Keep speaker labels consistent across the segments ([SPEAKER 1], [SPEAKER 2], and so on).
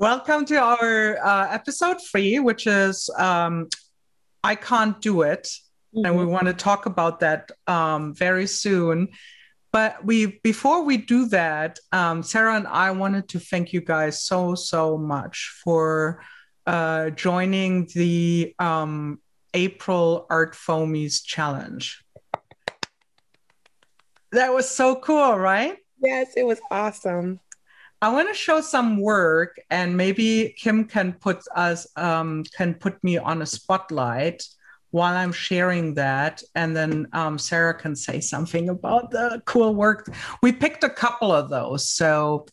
[SPEAKER 1] Welcome to our uh, episode three, which is um, I Can't Do It. Mm-hmm. And we mm-hmm. want to talk about that um, very soon. But we before we do that, um, Sarah and I wanted to thank you guys so, so much for uh, joining the um, April Art Foamies Challenge. That was so cool, right?
[SPEAKER 2] Yes, it was awesome.
[SPEAKER 1] I want to show some work, and maybe Kim can put us um, can put me on a spotlight while I'm sharing that, and then um, Sarah can say something about the cool work. We picked a couple of those, so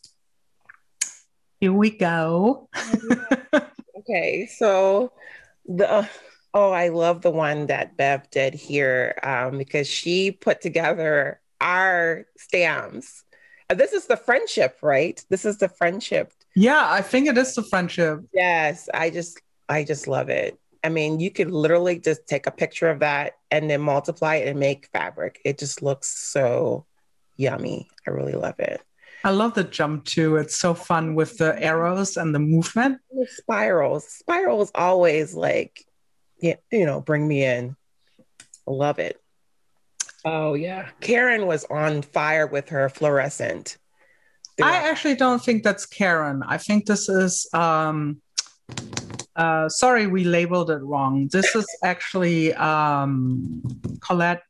[SPEAKER 1] here we go.
[SPEAKER 2] okay, so the oh, I love the one that Bev did here um, because she put together our stamps this is the friendship, right? This is the friendship.
[SPEAKER 1] Yeah, I think it is the friendship.
[SPEAKER 2] Yes, I just I just love it. I mean, you could literally just take a picture of that and then multiply it and make fabric. It just looks so yummy. I really love it.
[SPEAKER 1] I love the jump too. It's so fun with the arrows and the movement.
[SPEAKER 2] The spirals. Spirals always like, you know, bring me in. Love it. Oh yeah. Karen was on fire with her fluorescent.
[SPEAKER 1] I actually don't think that's Karen. I think this is um uh sorry we labeled it wrong. This is actually um Colette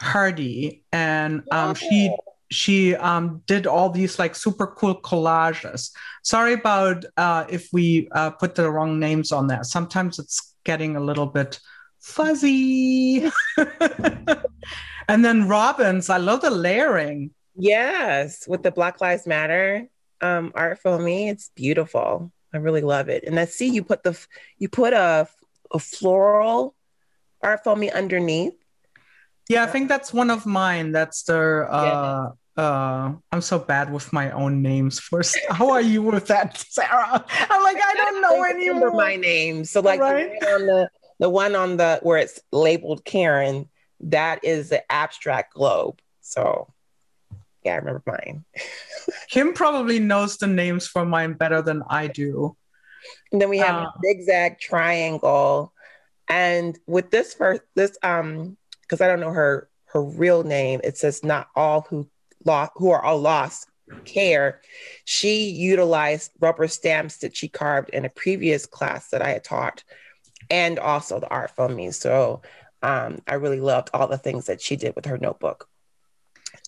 [SPEAKER 1] Hardy and um she she um, did all these like super cool collages. Sorry about uh, if we uh, put the wrong names on there. Sometimes it's getting a little bit fuzzy. And then Robbins, I love the layering.
[SPEAKER 2] Yes, with the Black Lives Matter um, Art Foamie, it's beautiful. I really love it. And I see you put the you put a a floral Art Foamie underneath.
[SPEAKER 1] Yeah, I think that's one of mine. That's the uh yeah. uh I'm so bad with my own names. First, how are you with that, Sarah? I'm like, I don't know anymore.
[SPEAKER 2] my name. So like right? the, on the the one on the where it's labeled Karen, that is the abstract globe. So yeah, I remember mine.
[SPEAKER 1] Kim probably knows the names for mine better than I do.
[SPEAKER 2] And then we have uh, a zigzag triangle. And with this first, this um, because I don't know her her real name, it says not all who lost who are all lost care. She utilized rubber stamps that she carved in a previous class that I had taught, and also the art from me. So um, I really loved all the things that she did with her notebook.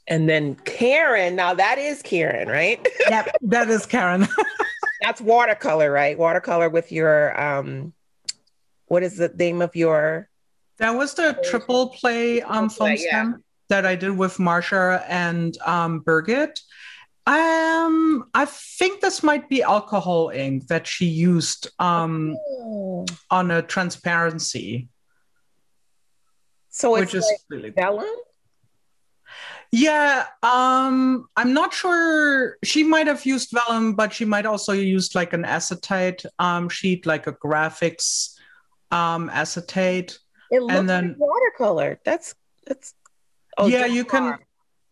[SPEAKER 2] And then Karen, now that is Karen, right?
[SPEAKER 1] Yep, that is Karen.
[SPEAKER 2] That's watercolor, right? Watercolor with your um what is the name of your
[SPEAKER 1] that was the triple play um foam stem yeah. that I did with Marsha and um Birgit. Um, I think this might be alcohol ink that she used um oh. on a transparency.
[SPEAKER 2] So it's which is like really vellum.
[SPEAKER 1] Yeah, um, I'm not sure. She might have used vellum, but she might also use like an acetate um, sheet, like a graphics um, acetate.
[SPEAKER 2] It looks and then like watercolor. That's that's.
[SPEAKER 1] Oh, yeah, you can.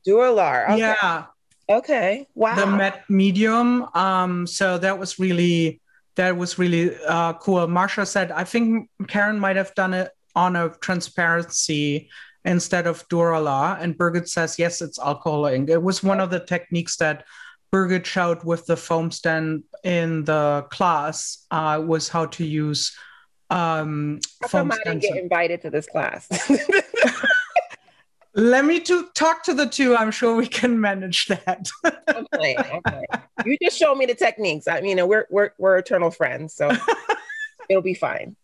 [SPEAKER 2] Duralar.
[SPEAKER 1] Okay. Yeah.
[SPEAKER 2] Okay. Wow.
[SPEAKER 1] The met medium. Um, so that was really that was really uh, cool. Marsha said, I think Karen might have done it on a transparency instead of Duralar. And Birgit says, yes, it's alcohol ink. It was one of the techniques that Birgit showed with the foam stand in the class uh, was how to use um,
[SPEAKER 2] how foam come I didn't get invited to this class?
[SPEAKER 1] Let me to talk to the two. I'm sure we can manage that.
[SPEAKER 2] okay, okay. You just show me the techniques. I mean, we're we're we're eternal friends, so it'll be fine.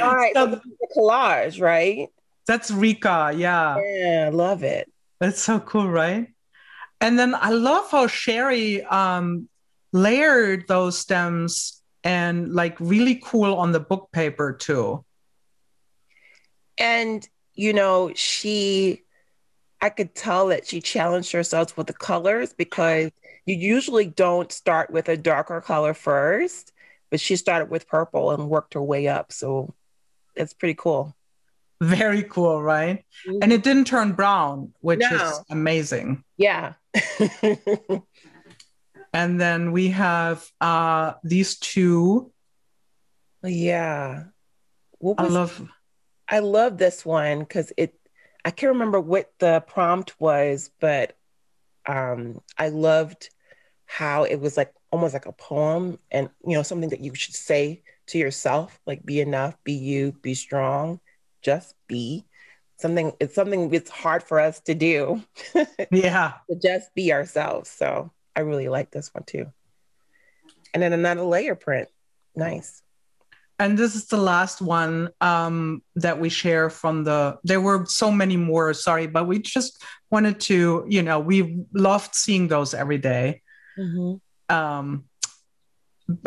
[SPEAKER 2] All right, so, so the collage, right?
[SPEAKER 1] That's Rika, yeah.
[SPEAKER 2] Yeah, I love it.
[SPEAKER 1] That's so cool, right? And then I love how Sherry um, layered those stems and like really cool on the book paper too.
[SPEAKER 2] And you know, she I could tell that she challenged herself with the colors because you usually don't start with a darker color first, but she started with purple and worked her way up. So it's pretty cool.
[SPEAKER 1] Very cool, right? Mm-hmm. And it didn't turn brown, which no. is amazing.
[SPEAKER 2] Yeah.
[SPEAKER 1] And then we have uh, these two.
[SPEAKER 2] Yeah.
[SPEAKER 1] What was, I love.
[SPEAKER 2] I love this one because it. I can't remember what the prompt was, but um, I loved how it was like almost like a poem, and you know something that you should say to yourself, like "Be enough, be you, be strong, just be." Something it's something it's hard for us to do.
[SPEAKER 1] yeah,
[SPEAKER 2] to just be ourselves. So I really like this one too. And then another layer print. Nice.
[SPEAKER 1] And this is the last one um, that we share from the. There were so many more, sorry, but we just wanted to, you know, we loved seeing those every day. Mm-hmm. Um,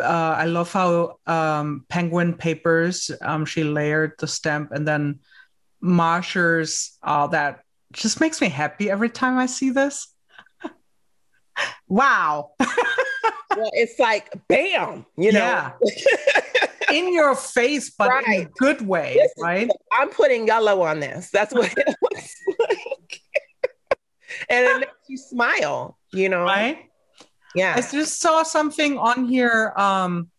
[SPEAKER 1] uh, I love how um, Penguin Papers, um, she layered the stamp, and then Marsha's, uh, that just makes me happy every time I see this wow.
[SPEAKER 2] well, it's like bam, you know. Yeah.
[SPEAKER 1] in your face, but right. in a good way, this right? Is,
[SPEAKER 2] I'm putting yellow on this. That's what it looks like. and it makes you smile, you know.
[SPEAKER 1] Right? Yeah. I just saw something on here. Um,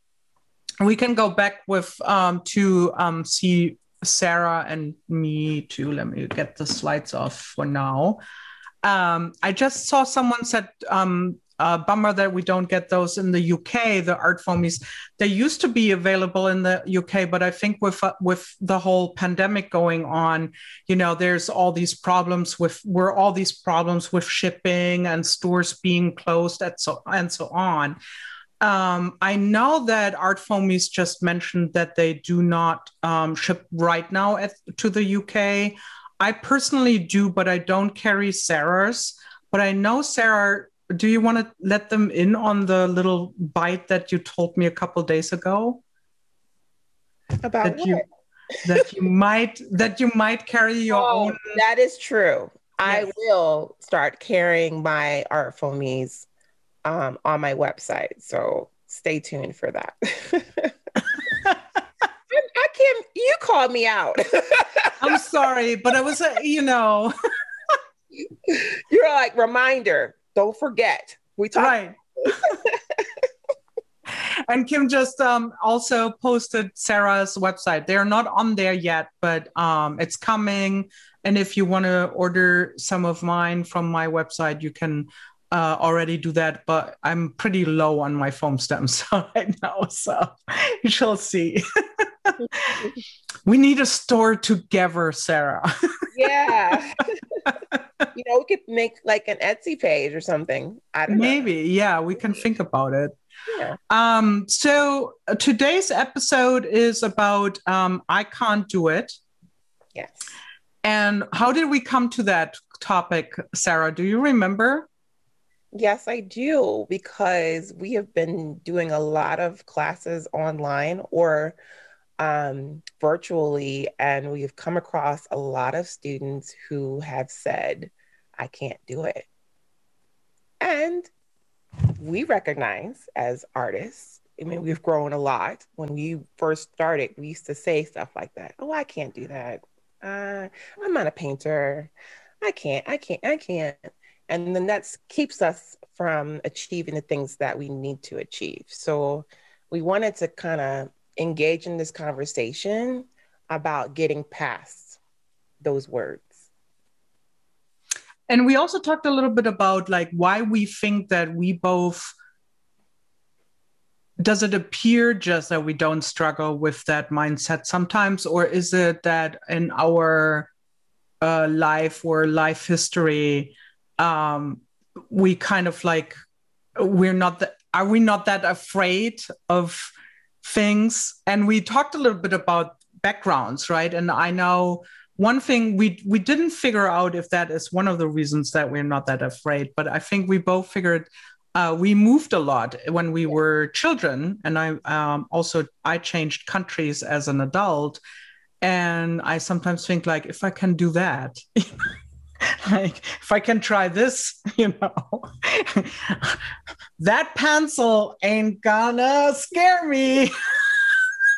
[SPEAKER 1] we can go back with um to um see Sarah and me too. Let me get the slides off for now. Um, I just saw someone said, um, uh, bummer that we don't get those in the UK, the art foamies. They used to be available in the UK, but I think with uh, with the whole pandemic going on, you know, there's all these problems with were all these problems with shipping and stores being closed and so and so on. Um, I know that Art Foamies just mentioned that they do not um, ship right now at, to the UK. I personally do, but I don't carry Sarah's. But I know Sarah. Do you want to let them in on the little bite that you told me a couple days ago?
[SPEAKER 2] About that what?
[SPEAKER 1] You, that you might that you might carry your oh, own.
[SPEAKER 2] That is true. Yes. I will start carrying my artful foamies um, on my website. So stay tuned for that. I can't. You called me out.
[SPEAKER 1] I'm sorry, but I was a, you know.
[SPEAKER 2] You're like reminder. Don't forget. We talked. Right.
[SPEAKER 1] and Kim just um, also posted Sarah's website. They're not on there yet, but um, it's coming. And if you want to order some of mine from my website, you can uh, already do that. But I'm pretty low on my foam stems right now, so you shall see we need a store together, Sarah.
[SPEAKER 2] yeah. Know, we could make like an Etsy page or something. I don't
[SPEAKER 1] Maybe,
[SPEAKER 2] know.
[SPEAKER 1] yeah, we can think about it. Yeah. Um, so uh, today's episode is about um, I can't do it.
[SPEAKER 2] Yes.
[SPEAKER 1] And how did we come to that topic, Sarah? Do you remember?
[SPEAKER 2] Yes, I do, because we have been doing a lot of classes online or um, virtually, and we've come across a lot of students who have said, I can't do it. And we recognize as artists, I mean, we've grown a lot. When we first started, we used to say stuff like that. Oh, I can't do that. Uh, I'm not a painter. I can't, I can't, I can't. And then that keeps us from achieving the things that we need to achieve. So we wanted to kind of engage in this conversation about getting past those words.
[SPEAKER 1] And we also talked a little bit about like why we think that we both does it appear just that we don't struggle with that mindset sometimes? Or is it that in our uh, life or life history um, we kind of like we're not are we not that afraid of things? And we talked a little bit about backgrounds right? And i know one thing we we didn't figure out if that is one of the reasons that we're not that afraid but i think we both figured uh, we moved a lot when we were children. And i um, also i changed countries as an adult. And i sometimes think like if i can do that like if i can try this you know that pencil ain't gonna scare me.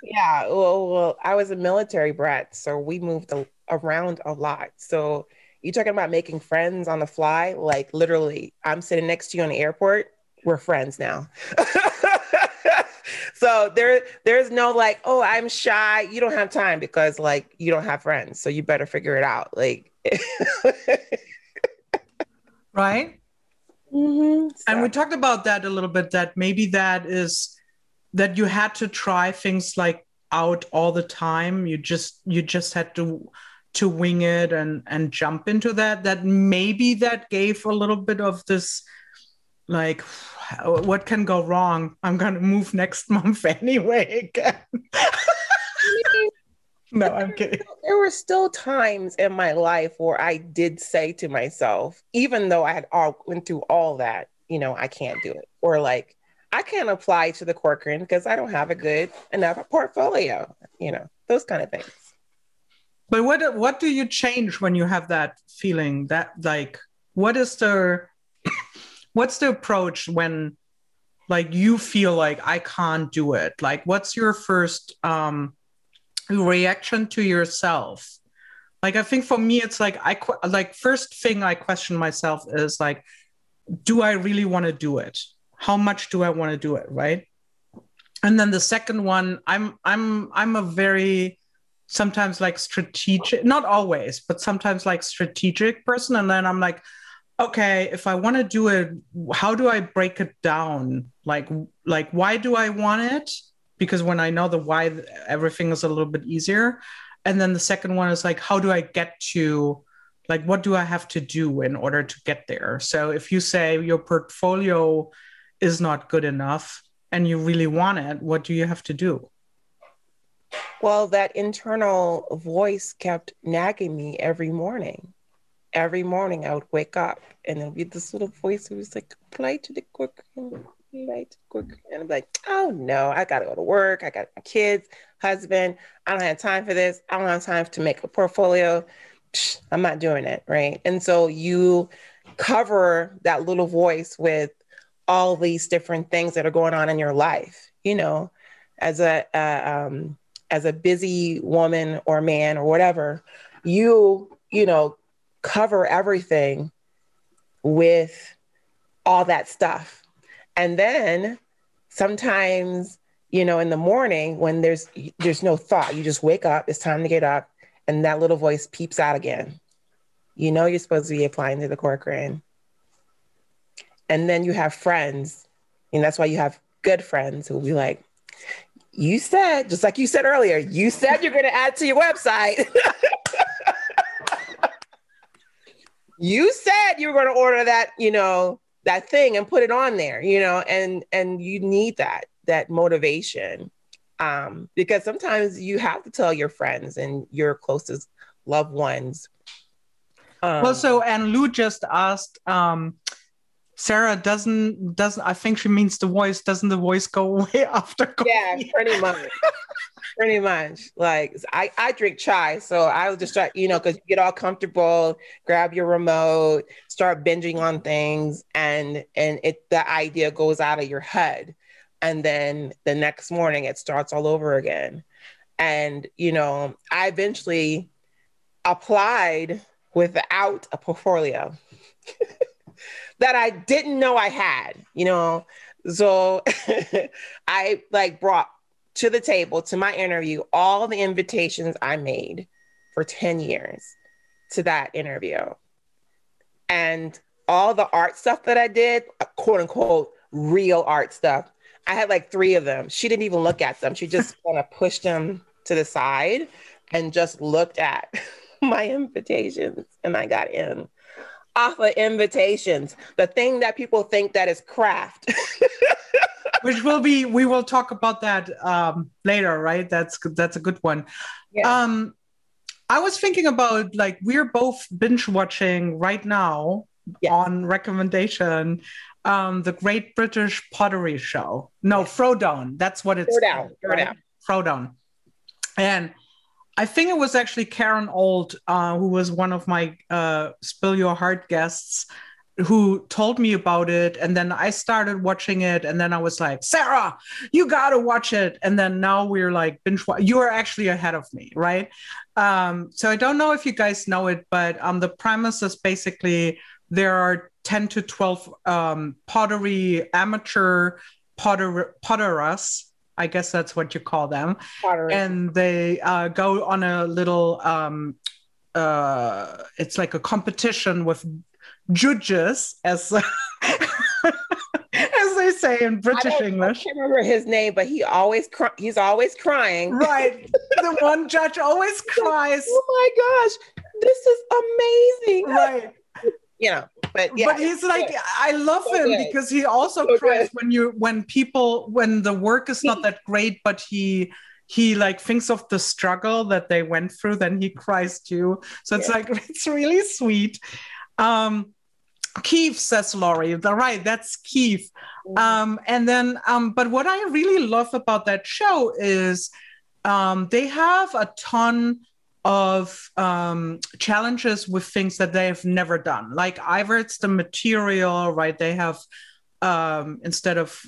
[SPEAKER 2] Yeah. Well, well i was a military brat so we moved a, around a lot so you talking about making friends on the fly like literally i'm sitting next to you on the airport we're friends now. so there there's no like, oh, I'm shy. You don't have time because like you don't have friends. So you better figure it out. Like
[SPEAKER 1] right? Mm-hmm. So. And we talked about that a little bit that maybe that is that you had to try things like out all the time. You just you just had to to wing it and and jump into that that maybe that gave a little bit of this like what can go wrong? I'm going to move next month anyway again. No i'm kidding.
[SPEAKER 2] There were still times in my life where i did say to myself even though i had all went through all that you know i can't do it or like i can't apply to the corcoran because i don't have a good enough portfolio you know those kind of things
[SPEAKER 1] but what what do you change when you have that feeling that like what is the what's the approach when like you feel like I can't do it? Like what's your first um reaction to yourself? Like I think for me it's like I like first thing I question myself is like do I really want to do it? How much do I want to do it, right? And then the second one I'm I'm I'm a very sometimes like strategic not always but sometimes like strategic person. And then i'm like okay if i want to do it how do i break it down? Like like why do i want it? Because when i know the why everything is a little bit easier. And then the second one is like how do i get to like what do i have to do in order to get there? So if you say your portfolio is not good enough and you really want it what do you have to do
[SPEAKER 2] well, that internal voice kept nagging me every morning. Every morning I would wake up and there'd be this little voice who was like, play to the quick, play to quick. And I'm like, oh no, I gotta go to work. I got my kids, husband. I don't have time for this. I don't have time to make a portfolio. I'm not doing it. Right. And so you cover that little voice with all these different things that are going on in your life, you know, as a, uh, um, as a busy woman or man or whatever, you, you know, cover everything with all that stuff. And then sometimes, you know, in the morning when there's there's no thought, you just wake up, it's time to get up, and that little voice peeps out again. You know you're supposed to be applying to the Corcoran. And then you have friends, and that's why you have good friends who will be like, you said, just like you said earlier, you said you're going to add to your website. you said you were going to order that, you know, that thing and put it on there, you know, and and you need that that motivation. Um, because sometimes you have to tell your friends and your closest loved ones.
[SPEAKER 1] Um, well, so and Lou just asked, um, Sarah doesn't doesn't I think she means the voice doesn't the voice go away after
[SPEAKER 2] coffee? Yeah, pretty much. pretty much. Like I I drink chai, so I'll just try, you know, because you get all comfortable, grab your remote, start binging on things, and and it the idea goes out of your head, and then the next morning it starts all over again, and you know I eventually applied without a portfolio. that I didn't know I had, you know. So I like brought to the table to my interview all the invitations I made for 10 years to that interview. And all the art stuff that I did, uh, quote unquote, real art stuff, I had like three of them. She didn't even look at them. She just kind of pushed them to the side and just looked at my invitations and I got in offer invitations, the thing that people think that is craft.
[SPEAKER 1] Which will be, we will talk about that um, later, right? That's that's a good one. Yeah. Um, I was thinking about like we're both binge watching right now yes. on recommendation um, the Great British Pottery Show. No, yes. Throwdown. That's what it's
[SPEAKER 2] Throwdown. Throwdown.
[SPEAKER 1] Throwdown. And I think it was actually Karen Old, uh, who was one of my uh, Spill Your Heart guests, who told me about it. And then I started watching it. And then I was like, Sarah, you got to watch it. And then now we're like, binge watch. You are actually ahead of me, right? Um, so I don't know if you guys know it, but um, the premise is basically there are 10 to 12 um, pottery amateur potter potterers i guess that's what you call them Pottery. and they uh, go on a little um, uh, it's like a competition with judges as as they say in British I English.
[SPEAKER 2] I can't remember his name, but he always cry- he's always crying.
[SPEAKER 1] Right. the one judge always cries.
[SPEAKER 2] oh my gosh, this is amazing.
[SPEAKER 1] Right.
[SPEAKER 2] You know, but yeah.
[SPEAKER 1] But he's like, good. I love so him good. because he also so cries good. when you when people when the work is not that great, but he he like thinks of the struggle that they went through, then he cries too. So it's yeah. like it's really sweet. Um Keith says Laurie. The right, that's Keith. Mm-hmm. Um, and then, um, but what I really love about that show is um, they have a ton of um, challenges with things that they have never done. Like either it's the material, right? They have um, instead of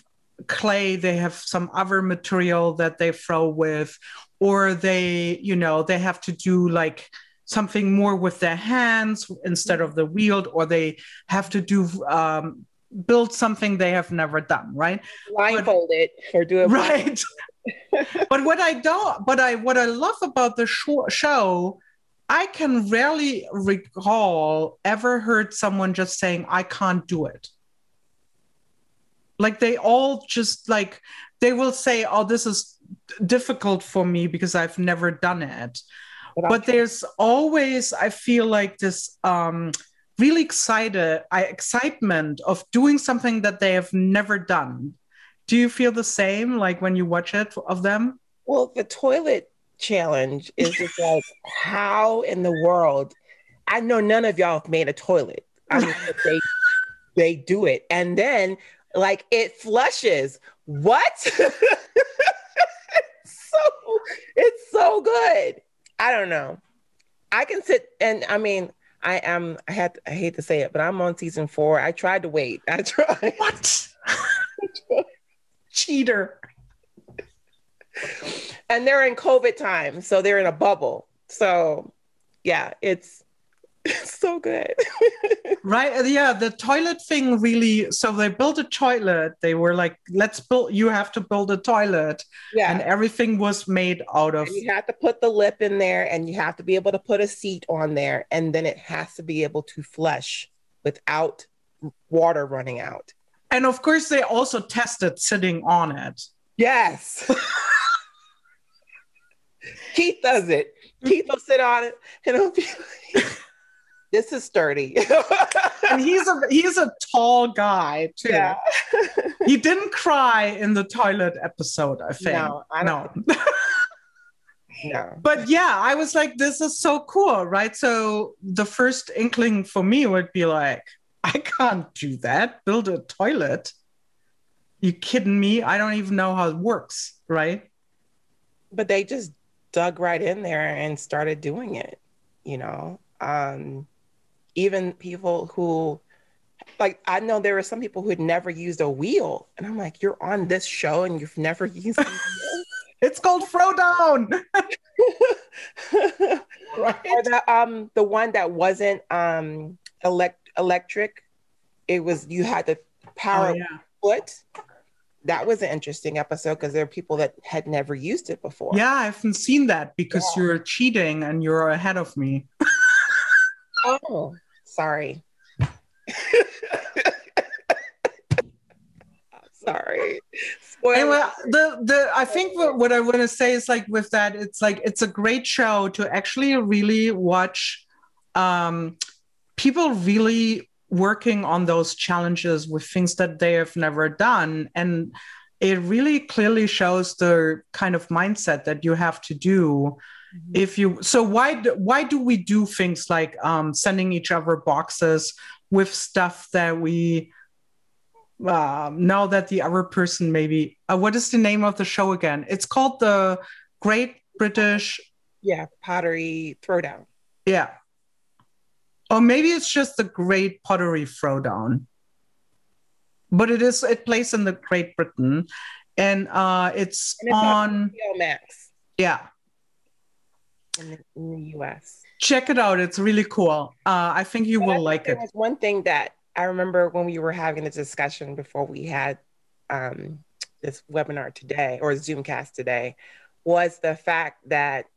[SPEAKER 1] clay, they have some other material that they throw with, or they, you know, they have to do like something more with their hands instead of the wheel, or they have to do um, build something they have never done, right?
[SPEAKER 2] Blindfold but, it or do it
[SPEAKER 1] right. But what I don't, but I what I love about the show, I can rarely recall ever heard someone just saying I can't do it. Like they all just like they will say, "Oh, this is difficult for me because I've never done it." But, but there's always, I feel like this um, really excited, I, excitement of doing something that they have never done. Do you feel the same, like when you watch it of them?
[SPEAKER 2] Well, the toilet challenge is just like, how in the world? I know none of y'all have made a toilet. I mean, they they do it, and then like it flushes. What? so it's so good. I don't know. I can sit and I mean, I am I had I hate to say it, but I'm on season four. I tried to wait. I tried.
[SPEAKER 1] What? Cheater.
[SPEAKER 2] And they're in COVID time, so they're in a bubble. So yeah, it's so good.
[SPEAKER 1] right. Uh, yeah. The toilet thing really. So they built a toilet. They were like, let's build, you have to build a toilet. Yeah. And everything was made out of.
[SPEAKER 2] And you have to put the lip in there and you have to be able to put a seat on there. And then it has to be able to flush without water running out.
[SPEAKER 1] And of course, they also tested sitting on it.
[SPEAKER 2] Yes. Keith does it. Keith will sit on it and he'll be like, this is sturdy.
[SPEAKER 1] and he's a he's a tall guy too. Yeah. he didn't cry in the toilet episode, I think. No, I don't. No. no. But yeah, I was like, this is so cool, right? So the first inkling for me would be like, I can't do that. Build a toilet. You kidding me? I don't even know how it works, right?
[SPEAKER 2] But they just dug right in there and started doing it, you know. Um, even people who like I know there were some people who had never used a wheel, and I'm like, you're on this show and you've never used. It.
[SPEAKER 1] It's called Throwdown.
[SPEAKER 2] right. Or the um the one that wasn't um elect electric, it was you had to power oh, yeah. foot. That was an interesting episode because there are people that had never used it before.
[SPEAKER 1] Yeah, I haven't seen that because yeah. you're cheating and you're ahead of me.
[SPEAKER 2] oh, Sorry. Sorry.
[SPEAKER 1] Spoiler. Anyway, the the I think what, what I want to say is like with that, it's like it's a great show to actually really watch um, people really working on those challenges with things that they have never done. And it really clearly shows the kind of mindset that you have to do Mm-hmm. if you so why do, why do we do things like um, sending each other boxes with stuff that we uh, know that the other person maybe uh, what is the name of the show again? It's called the great british
[SPEAKER 2] yeah pottery throwdown.
[SPEAKER 1] Yeah or maybe it's just the great pottery throwdown but it is it plays in the great britain and uh it's, and it's on
[SPEAKER 2] max
[SPEAKER 1] yeah
[SPEAKER 2] in the, in the US.
[SPEAKER 1] Check it out. It's really cool. Uh, I think you but will like it.
[SPEAKER 2] one thing that I remember when we were having a discussion before we had um, this webinar today or Zoomcast today was the fact that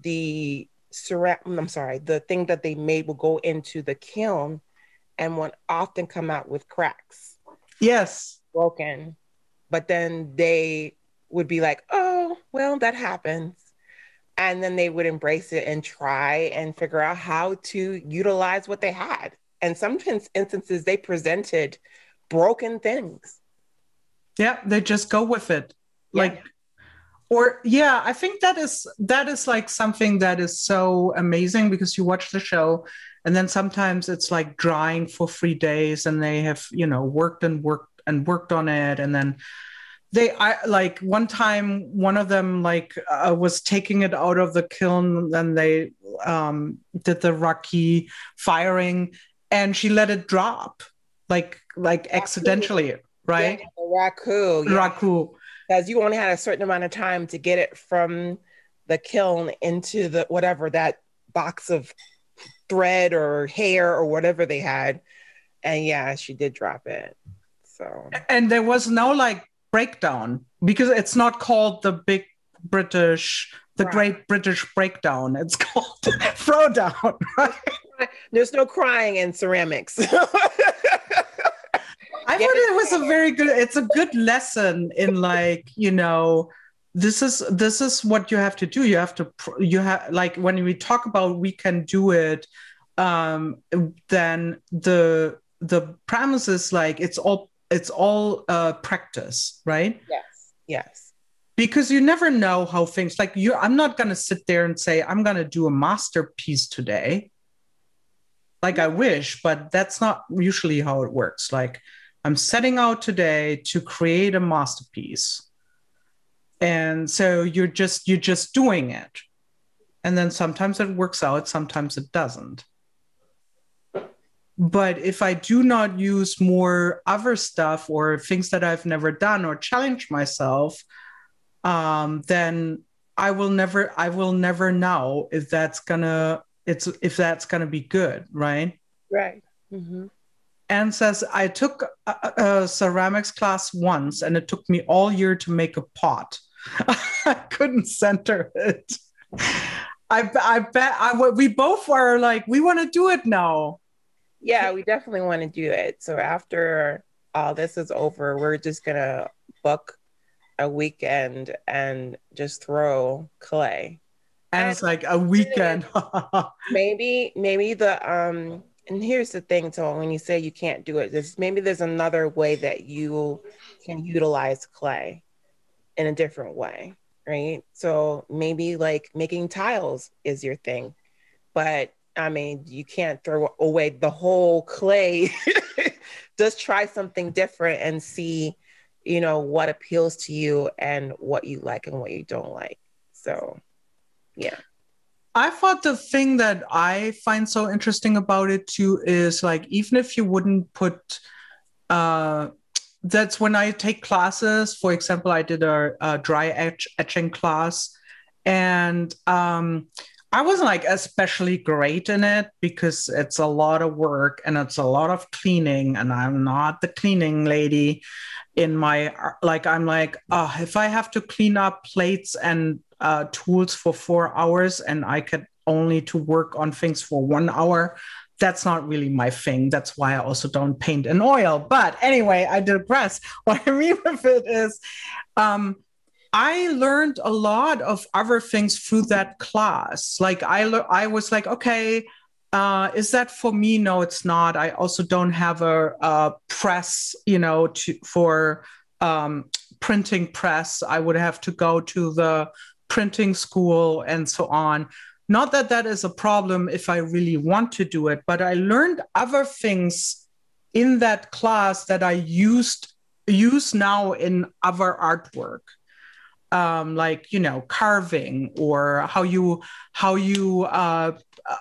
[SPEAKER 2] the ceramic, mm, I'm sorry, the thing that they made will go into the kiln and would often come out with cracks.
[SPEAKER 1] Yes.
[SPEAKER 2] Broken. But then they would be like, oh, well, that happens. And then they would embrace it and try and figure out how to utilize what they had. And some instances they presented broken things.
[SPEAKER 1] Yeah, they just go with it. Yeah. Like or yeah i think that is that is like something that is so amazing because you watch the show and then sometimes it's like drying for three days and they have you know worked and worked and worked on it. And then they i like one time one of them like uh, was taking it out of the kiln then they um did the raku firing and she let it drop like like accidentally right?
[SPEAKER 2] yeah, raku
[SPEAKER 1] yeah. raku
[SPEAKER 2] because you only had a certain amount of time to get it from the kiln into the whatever that box of thread or hair or whatever they had. And yeah she did drop it. So.
[SPEAKER 1] And there was no like breakdown because it's not called the big british the right. great british breakdown. It's called throwdown right?
[SPEAKER 2] there's no crying in ceramics
[SPEAKER 1] I thought it was a very good. It's a good lesson in like you know, this is this is what you have to do. You have to you have like when we talk about we can do it, um, then the the premise is like it's all it's all uh, practice, right?
[SPEAKER 2] Yes. Yes.
[SPEAKER 1] Because you never know how things like you. I'm not gonna sit there and say I'm gonna do a masterpiece today like I wish, but that's not usually how it works. Like I'm setting out today to create a masterpiece. And so you're just you're just doing it. And then sometimes it works out, sometimes it doesn't. But if I do not use more other stuff or things that I've never done or challenge myself, um, then I will never I will never know if that's gonna it's if that's gonna be good, right?
[SPEAKER 2] Right. Mm-hmm
[SPEAKER 1] and says i took a, a, ceramics class once and it took me all year to make a pot. I couldn't center it. I, I bet I, we both were like we want to do it now.
[SPEAKER 2] Yeah we definitely want to do it. So after all this is over we're just gonna book a weekend and just throw clay.
[SPEAKER 1] And, and it's like a weekend.
[SPEAKER 2] Maybe maybe the um and here's the thing so when you say you can't do it there's maybe there's another way that you can utilize clay in a different way right? So maybe like making tiles is your thing but i mean you can't throw away the whole clay. Just try something different and see you know what appeals to you and what you like and what you don't like. So yeah
[SPEAKER 1] I thought the thing that I find so interesting about it too is like even if you wouldn't put uh that's when I take classes. For example, I did a, a dry etch, etching class, and um, I wasn't like especially great in it because it's a lot of work and it's a lot of cleaning, and I'm not the cleaning lady. In my like, I'm like, oh, if I have to clean up plates and uh, tools for four hours and I could only to work on things for one hour. That's not really my thing. That's why I also don't paint in oil. But anyway, I digress. What I mean with it is, um, I learned a lot of other things through that class. Like I, le- I was like, okay, uh, is that for me? No, it's not. I also don't have a, a press, you know, to, for um, printing press. I would have to go to the printing school and so on. Not that that is a problem if I really want to do it, but I learned other things in that class that I used use now in other artwork. Um, like you know carving or how you how you uh,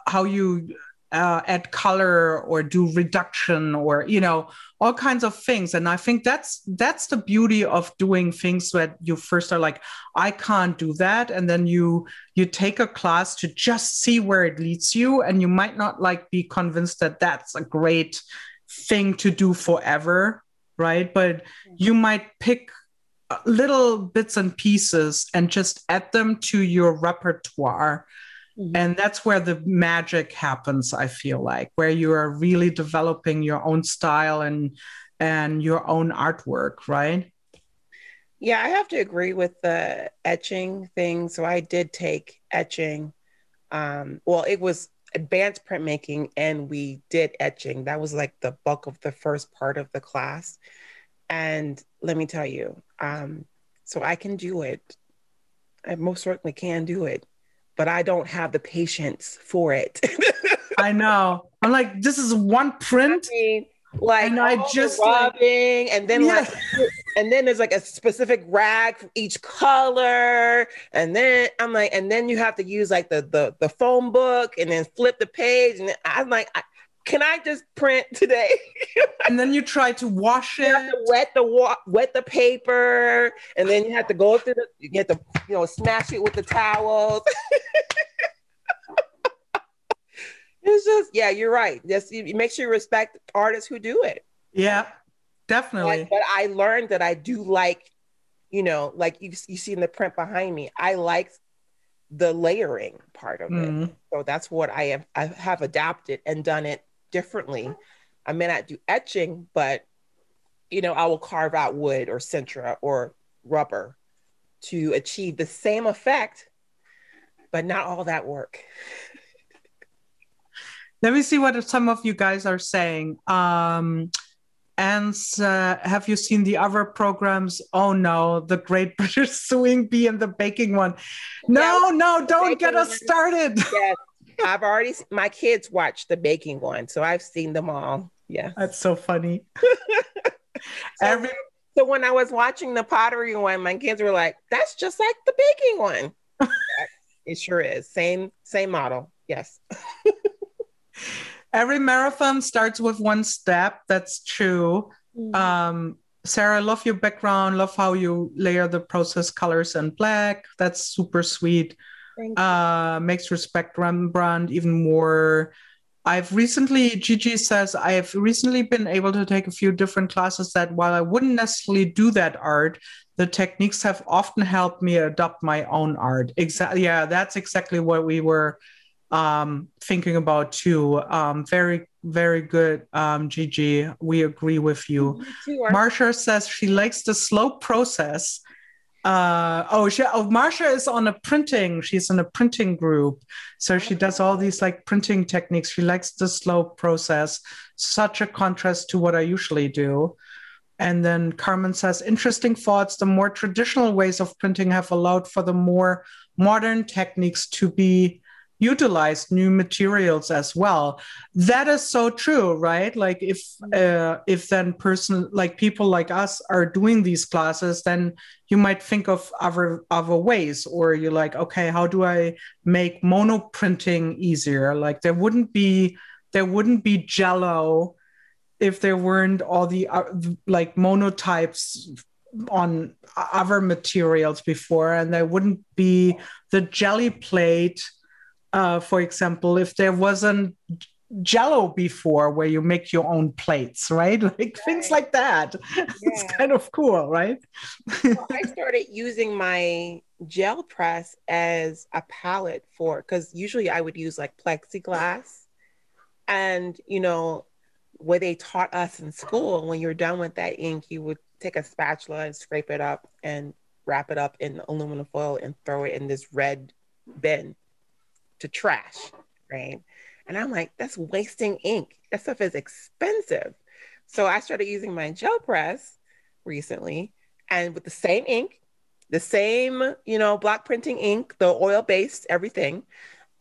[SPEAKER 1] how you uh, add color or do reduction or you know all kinds of things and i think that's that's the beauty of doing things that you first are like i can't do that and then you you take a class to just see where it leads you and you might not like be convinced that that's a great thing to do forever, right? But you might pick uh, little bits and pieces and just add them to your repertoire. Mm-hmm. And that's where the magic happens, I feel like, where you are really developing your own style and and your own artwork, right?
[SPEAKER 2] Yeah, I have to agree with the etching thing. So I did take etching. Um, well, it was advanced printmaking and we did etching. That was like the bulk of the first part of the class. And let me tell you, um, so I can do it. I most certainly can do it, but I don't have the patience for it.
[SPEAKER 1] I know. I'm like, this is one print. I mean,
[SPEAKER 2] like and I just rubbing, like, and then yeah. like, and then there's like a specific rag for each color, and then I'm like, and then you have to use like the the the phone book, and then flip the page, and I'm like, I, can I just print today?
[SPEAKER 1] and then you try to wash
[SPEAKER 2] you
[SPEAKER 1] it.
[SPEAKER 2] Have to wet the wa- wet the paper, and then you have to go through the you have to you know smash it with the towels. it's just yeah, you're right. Just you, make sure you respect artists who do it.
[SPEAKER 1] Yeah, definitely.
[SPEAKER 2] But, but I learned that I do like, you know, like you you see in the print behind me. I like the layering part of mm. it. So that's what I have I have adapted and done it differently. I may not do etching, but you know, I will carve out wood or sintra or rubber to achieve the same effect, but not all that work.
[SPEAKER 1] Let me see what some of you guys are saying. Um, and uh, have you seen the other programs? Oh no, the Great British Sewing Bee and the baking one. No, yeah, no, don't get us started.
[SPEAKER 2] Yes, I've already my kids watched the baking one, so I've seen them all. Yeah,
[SPEAKER 1] that's so funny.
[SPEAKER 2] so, Every so when I was watching the pottery one, my kids were like, "That's just like the baking one." it sure is. Same same model. Yes.
[SPEAKER 1] Every marathon starts with one step. That's true. Mm-hmm. Um, Sarah, love your background. Love how you layer the process colors and black. That's super sweet uh, makes respect Rembrandt even more. I've recently, Gigi says, I have recently been able to take a few different classes that while I wouldn't necessarily do that art, the techniques have often helped me adopt my own art. Exactly. Yeah, that's exactly what we were um, thinking about too. Um, very, very good, um, Gigi. We agree with you. Marsha says she likes the slow process uh, oh, she, oh, Marsha is on a printing. She's in a printing group, so she does all these like printing techniques. She likes the slow process. Such a contrast to what I usually do. And then Carmen says, interesting thoughts. The more traditional ways of printing have allowed for the more modern techniques to be utilize new materials as well. That is so true right? Like if uh, if then person like people like us are doing these classes then you might think of other other ways or you're like okay how do i make mono printing easier? Like there wouldn't be there wouldn't be jello if there weren't all the uh, like monotypes on other materials before and there wouldn't be the Gelli plate uh, for example, if there wasn't jello before where you make your own plates, right? Like right. things like that. Yeah. it's kind of cool, right?
[SPEAKER 2] well, I started using my gel press as a palette for because usually I would use like plexiglass. And you know, what they taught us in school, when you're done with that ink, you would take a spatula and scrape it up and wrap it up in aluminum foil and throw it in this red bin to trash, right? And I'm like, that's wasting ink. That stuff is expensive. So I started using my gel press recently and with the same ink, the same, you know, block printing ink, the oil based, everything.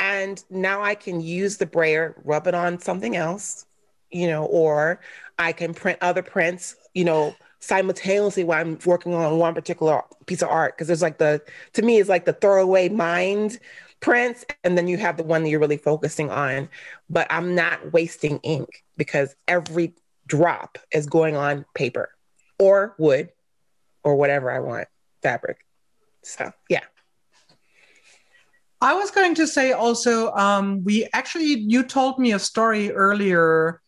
[SPEAKER 2] And now I can use the brayer, rub it on something else, you know, or I can print other prints, you know, simultaneously while I'm working on one particular piece of art. Cause there's like the, to me, it's like the throwaway mind prints and then you have the one that you're really focusing on. But i'm not wasting ink because every drop is going on paper or wood or whatever i want fabric. So yeah.
[SPEAKER 1] I was going to say also um, we actually you told me a story earlier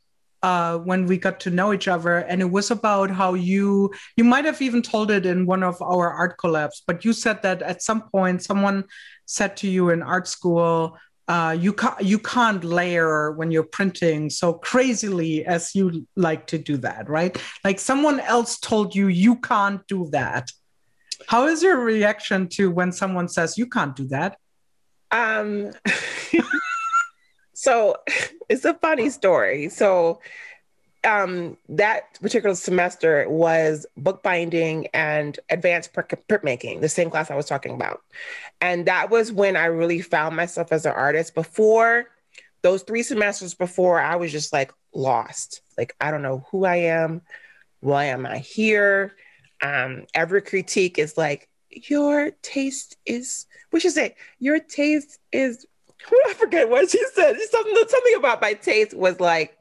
[SPEAKER 1] uh, when we got to know each other, and it was about how you you might have even told it in one of our art collabs, but you said that at some point someone said to you in art school, uh, you can't you can't layer when you're printing so crazily as you like to do that, right? Like someone else told you you can't do that. How is your reaction to when someone says you can't do that?
[SPEAKER 2] Um, so it's a funny story. So um, that particular semester was bookbinding and advanced printmaking, the same class I was talking about. And that was when I really found myself as an artist. Before those three semesters before, I was just like lost. Like, I don't know who I am. Why am I here? Um, every critique is like, your taste is, what she say? Your taste is, I forget what she said. Something, something about my taste was like,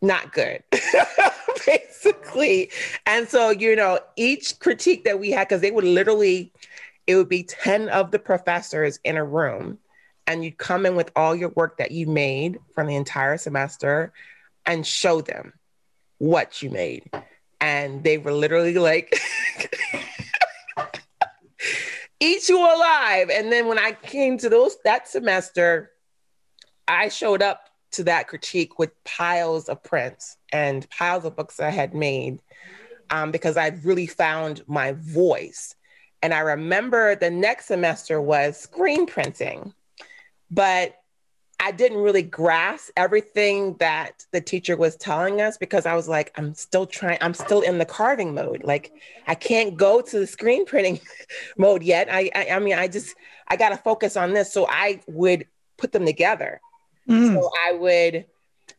[SPEAKER 2] not good, basically. And so, you know, each critique that we had, because they would literally, it would be 10 of the professors in a room, and you'd come in with all your work that you made from the entire semester and show them what you made. And they were literally like, eat you alive. And then when I came to those that semester, I showed up to that critique with piles of prints and piles of books I had made um, because I'd really found my voice. And I remember the next semester was screen printing, but I didn't really grasp everything that the teacher was telling us because I was like, I'm still trying, I'm still in the carving mode. Like I can't go to the screen printing mode yet. I, I, I mean, I just, I got to focus on this. So I would put them together. Mm. So I would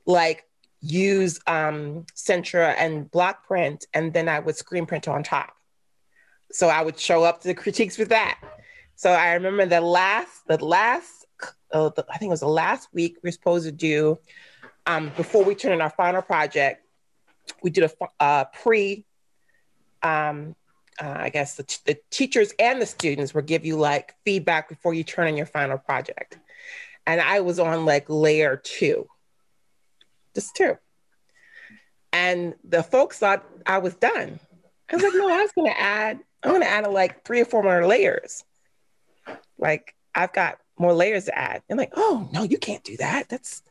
[SPEAKER 2] like use um, Sintra and block print, and then I would screen print on top. So I would show up to the critiques with that. So I remember the last, the last, uh, the, I think it was the last week we are supposed to do um, before we turn in our final project. We did a uh, pre, um, uh, I guess the, the teachers and the students will give you like feedback before you turn in your final project and I was on like layer two, just two. And the folks thought I was done. I was like, no, I was gonna add, I'm gonna add like three or four more layers. Like I've got more layers to add. And like, oh no, you can't do that. That's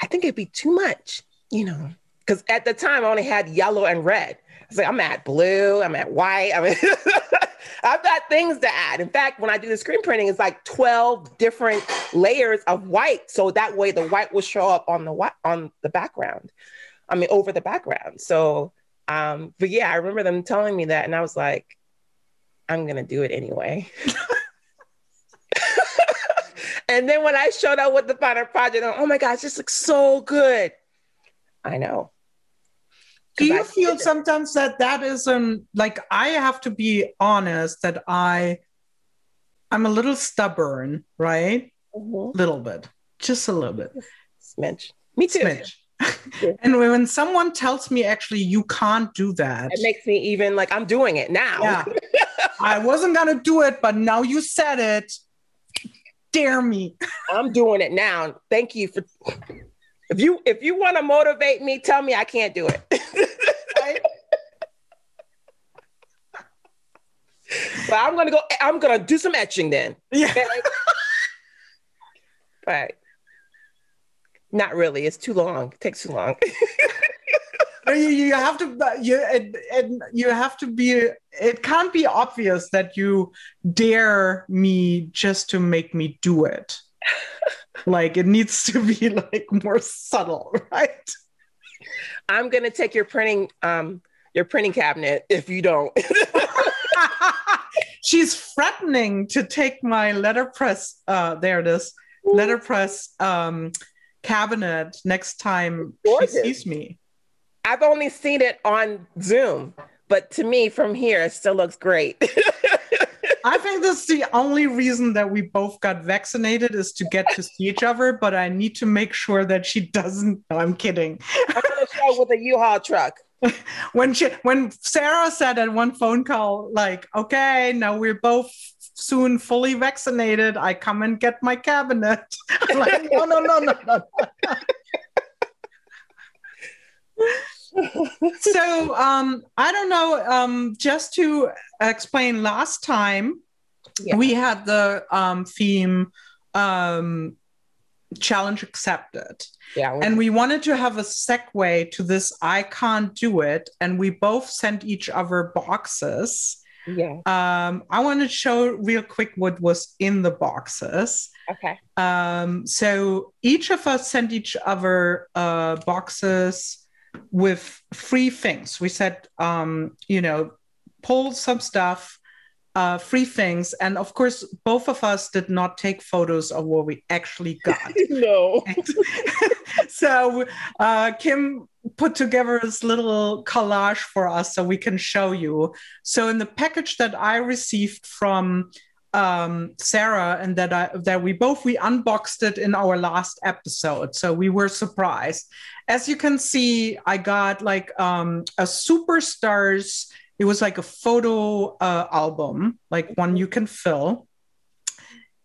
[SPEAKER 2] I think it'd be too much, you know. Because at the time I only had yellow and red. I was like, I'm at blue, I'm at white. I mean I've got things to add. In fact, when I do the screen printing, it's like 12 different layers of white. So that way the white will show up on the white on the background. I mean, over the background. So um, but yeah, I remember them telling me that, and I was like, I'm gonna do it anyway. and then when I showed up with the final project, oh my gosh, this looks so good. I know.
[SPEAKER 1] Do you I feel sometimes that that isn't like i have to be honest that i i'm a little stubborn right? A mm-hmm. little bit just a little bit.
[SPEAKER 2] Smidge me too. Smidge.
[SPEAKER 1] and when someone tells me actually you can't do that.
[SPEAKER 2] It makes me even like i'm doing it now. Yeah.
[SPEAKER 1] i wasn't gonna do it but now you said it dare me
[SPEAKER 2] i'm doing it now thank you for if you if you want to motivate me, tell me I can't do it. but I'm gonna go. I'm gonna do some etching then. Yeah. but not really. It's too long. It takes too long.
[SPEAKER 1] you, you have to you and, and you have to be it can't be obvious that you dare me just to make me do it like it needs to be like more subtle, right?
[SPEAKER 2] I'm gonna take your printing um your printing cabinet if you don't.
[SPEAKER 1] She's threatening to take my letterpress. Uh, there it is, letterpress um, cabinet next time she sees me.
[SPEAKER 2] I've only seen it on Zoom, but to me, from here, it still looks great.
[SPEAKER 1] I think that's the only reason that we both got vaccinated is to get to see each other. But I need to make sure that she doesn't. No, I'm kidding.
[SPEAKER 2] I'm gonna show with a U-Haul truck.
[SPEAKER 1] when she, when Sarah said at one phone call, like, "Okay, now we're both soon fully vaccinated. I come and get my cabinet." I'm like, no, no, no, no, no. so um, I don't know. Um, just to explain, last time yeah. we had the um, theme um, challenge accepted.
[SPEAKER 2] Yeah.
[SPEAKER 1] And we wanted to have a segue to this I can't do it. And we both sent each other boxes.
[SPEAKER 2] Yeah.
[SPEAKER 1] Um, I want to show real quick what was in the boxes.
[SPEAKER 2] Okay.
[SPEAKER 1] Um, so each of us sent each other uh, boxes with free things. We said, um, you know, pull some stuff, uh, free things. And of course, both of us did not take photos of what we actually got.
[SPEAKER 2] no.
[SPEAKER 1] so uh, Kim put together this little collage for us so we can show you. So in the package that I received from um, Sarah and that I that we both we unboxed it in our last episode, so we were surprised. As you can see, I got like um, a superstars it was like a photo uh, album, like one you can fill.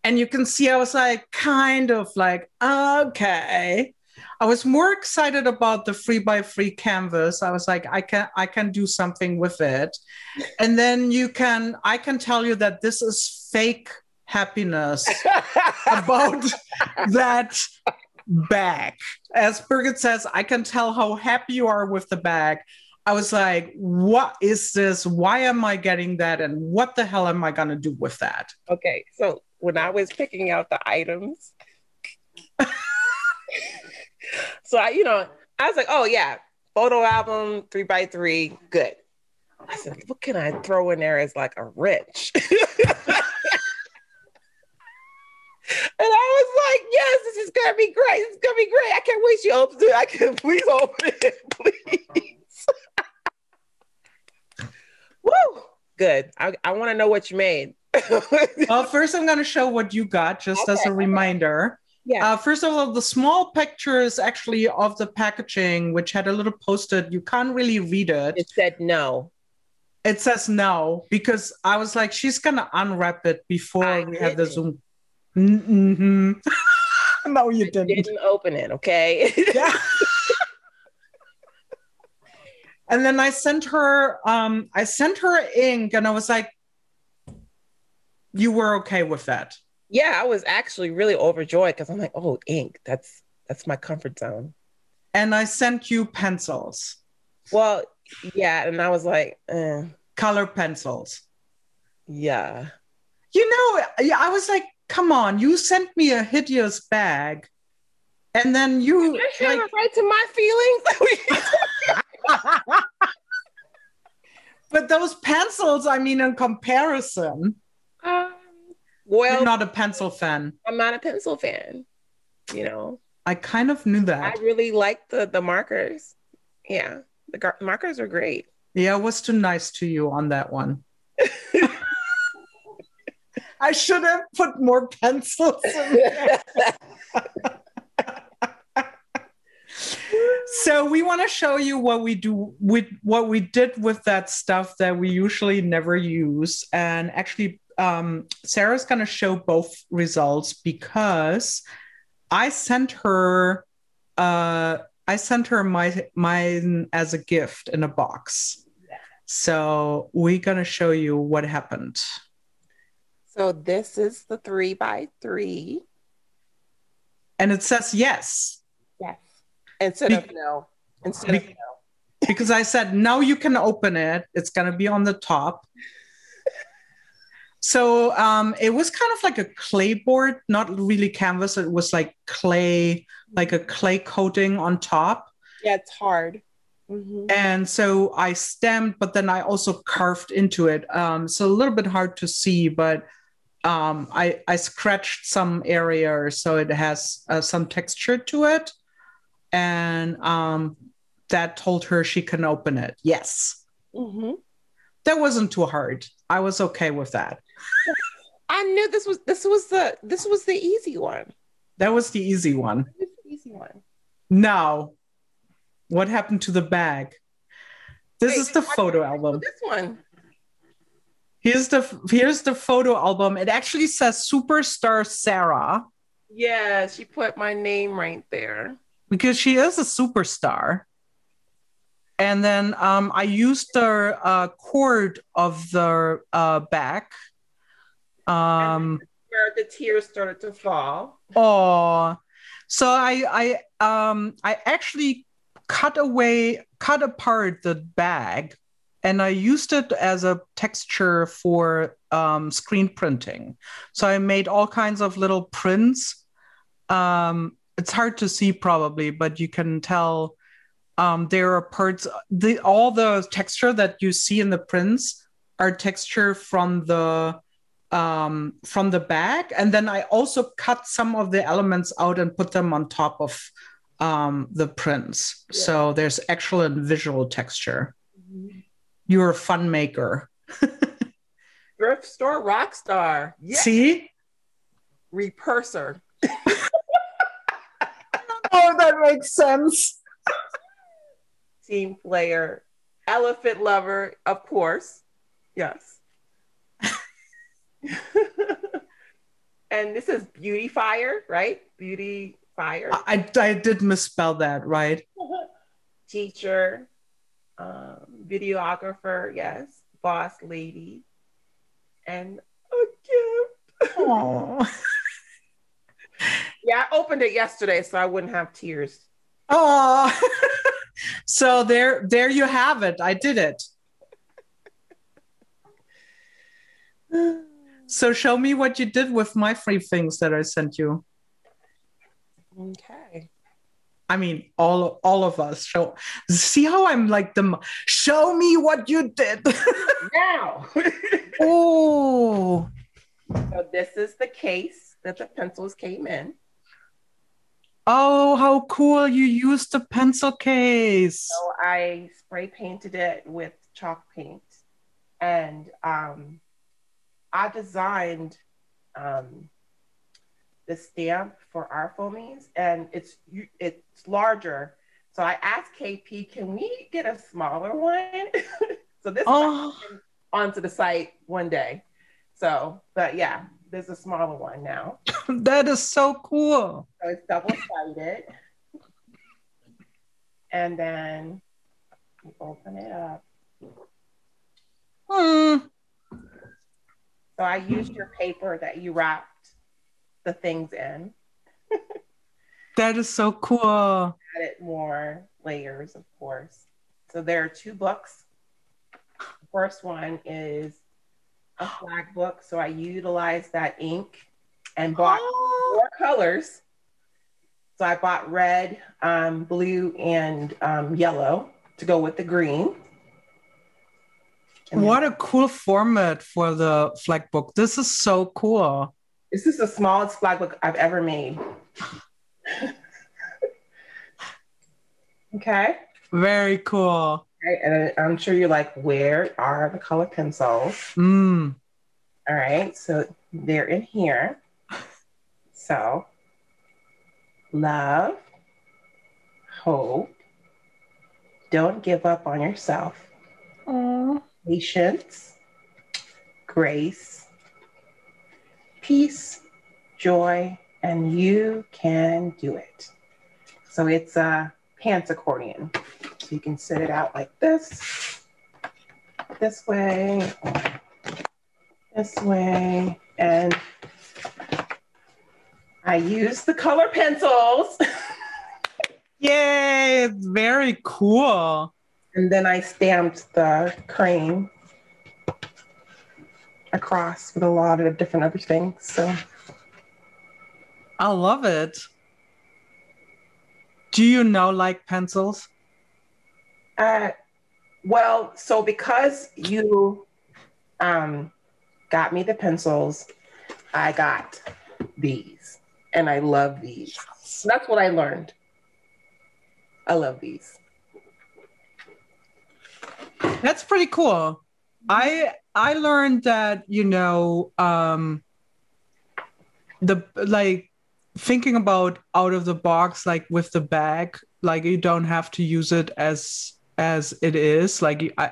[SPEAKER 1] And you can see, I was like, kind of like, okay. I was more excited about the free by free canvas. I was like, I can, I can do something with it. And then you can, I can tell you that this is fake happiness about that bag. As Birgit says, I can tell how happy you are with the bag. I was like, what is this? Why am I getting that? And what the hell am I going to do with that?
[SPEAKER 2] Okay. So when I was picking out the items, so I, you know, I was like, oh, yeah, photo album, three by three, good. I said, what can I throw in there as like a wrench? and I was like, yes, this is gonna be great. It's gonna be great. I can't wait. You open it. I can please open it, please. Woo! Good. I, I want to know what you made.
[SPEAKER 1] well, first I'm going to show what you got, just okay, as a reminder.
[SPEAKER 2] Yeah.
[SPEAKER 1] Uh, first of all, the small pictures actually of the packaging, which had a little post-it. You can't really read it.
[SPEAKER 2] It said no.
[SPEAKER 1] It says no because I was like, she's gonna unwrap it before I we have the Zoom. Mm-hmm. no, you didn't.
[SPEAKER 2] didn't open it. Okay.
[SPEAKER 1] yeah. And then I sent her, um, I sent her ink, and I was like, "You were okay with that?"
[SPEAKER 2] Yeah, I was actually really overjoyed because I'm like, "Oh, ink! That's that's my comfort zone."
[SPEAKER 1] And I sent you pencils.
[SPEAKER 2] Well, yeah, and I was like, eh.
[SPEAKER 1] color pencils.
[SPEAKER 2] Yeah.
[SPEAKER 1] You know, yeah, I was like, "Come on! You sent me a hideous bag." And then you
[SPEAKER 2] like, right to my feelings.
[SPEAKER 1] but those pencils, I mean, in comparison,
[SPEAKER 2] um, well,
[SPEAKER 1] you're not a pencil fan.
[SPEAKER 2] I'm not a pencil fan. You know,
[SPEAKER 1] I kind of knew that.
[SPEAKER 2] I really like the the markers. Yeah, the gar- markers are great.
[SPEAKER 1] Yeah, I was too nice to you on that one. I should have put more pencils in there. so we want to show you what we do with what we did with that stuff that we usually never use. And actually um, sarah's going to show both results because i sent her uh, i sent her my mine as a gift in a box. So we're going to show you what happened.
[SPEAKER 2] So this is the three by three.
[SPEAKER 1] And it says yes
[SPEAKER 2] Instead Be- of no. Instead Be- of no.
[SPEAKER 1] because I said, now you can open it. It's going to be on the top. So um, it was kind of like a clay board, not really canvas. It was like clay, like a clay coating on top.
[SPEAKER 2] Yeah, it's hard.
[SPEAKER 1] Mm-hmm. And so I stamped, but then I also carved into it. Um, so a little bit hard to see, but um, I, I scratched some area so it has uh, some texture to it and um, that told her she can open it. Yes.
[SPEAKER 2] Mm-hmm.
[SPEAKER 1] That wasn't too hard. I was okay with that.
[SPEAKER 2] I knew this was this was the this was the easy one.
[SPEAKER 1] That was the easy one.
[SPEAKER 2] The easy one.
[SPEAKER 1] Now, what happened to the bag? This Wait, is the photo album.
[SPEAKER 2] This one.
[SPEAKER 1] Here's the here's the photo album. It actually says Superstar Sarah.
[SPEAKER 2] Yeah, she put my name right there
[SPEAKER 1] because she is a superstar. and then um, I used the uh, cord of the uh, back. Um,
[SPEAKER 2] where the tears started to fall.
[SPEAKER 1] Oh, so I I um I actually cut away, cut apart the bag, and I used it as a texture for um, screen printing. So I made all kinds of little prints. Um, it's hard to see probably, but you can tell um, there are parts. The all the texture that you see in the prints are texture from the um, from the bag, and then I also cut some of the elements out and put them on top of um, the prints. Yeah. So there's actual and visual texture. Mm-hmm. You're a fun maker.
[SPEAKER 2] Thrift store rock star.
[SPEAKER 1] Yes. See?
[SPEAKER 2] Repurser.
[SPEAKER 1] Oh, that makes sense.
[SPEAKER 2] Team player, elephant lover, of course. Yes. and this is Beauty Fire, right? Beauty Fire.
[SPEAKER 1] I, I did misspell that, right?
[SPEAKER 2] Teacher, um, videographer, yes, boss lady, and a gift. Aww. yeah, I opened it yesterday so I wouldn't have tears.
[SPEAKER 1] Oh, so there, there you have it. I did it. so show me what you did with my free things that I sent you.
[SPEAKER 2] Okay.
[SPEAKER 1] I mean, all all of us show. See how I'm like the. Show me what you did
[SPEAKER 2] now.
[SPEAKER 1] oh.
[SPEAKER 2] So this is the case that the pencils came in.
[SPEAKER 1] Oh, how cool! You used the pencil case.
[SPEAKER 2] So I spray painted it with chalk paint, and um, I designed um, the stamp for our foamies, and it's it's larger. So I asked KP, can we get a smaller one? so this oh. onto the site one day. So, but yeah, there's a smaller one now.
[SPEAKER 1] that is so cool.
[SPEAKER 2] So it's double sided. and then you open it up.
[SPEAKER 1] Hmm.
[SPEAKER 2] So I used your paper that you wrapped the things in.
[SPEAKER 1] that is so cool.
[SPEAKER 2] Added more layers, of course. So there are two books. The first one is a flag book. So I utilized that ink and bought oh. four colors. So I bought red, um, blue, and um, yellow to go with the green.
[SPEAKER 1] And what a cool format for the flag book. This is so cool.
[SPEAKER 2] This is the smallest flag book I've ever made. okay.
[SPEAKER 1] Very cool.
[SPEAKER 2] Okay, and I'm sure you're like, where are the color pencils?
[SPEAKER 1] Mm.
[SPEAKER 2] All right, so they're in here. So, love, hope, don't give up on yourself,
[SPEAKER 1] Aww.
[SPEAKER 2] patience, grace, peace, joy, and you can do it. So it's a pants accordion. So you can sit it out like this, this way, this way, and I use the color pencils.
[SPEAKER 1] Yay, it's very cool.
[SPEAKER 2] And then I stamped the cream across with a lot of different other things. So
[SPEAKER 1] I love it. Do you know like pencils?
[SPEAKER 2] Uh, well, so because you um, got me the pencils, I got these, and I love these. That's what I learned. I love these.
[SPEAKER 1] That's pretty cool. I I learned that you know um, the like thinking about out of the box like with the bag like you don't have to use it as as it is like I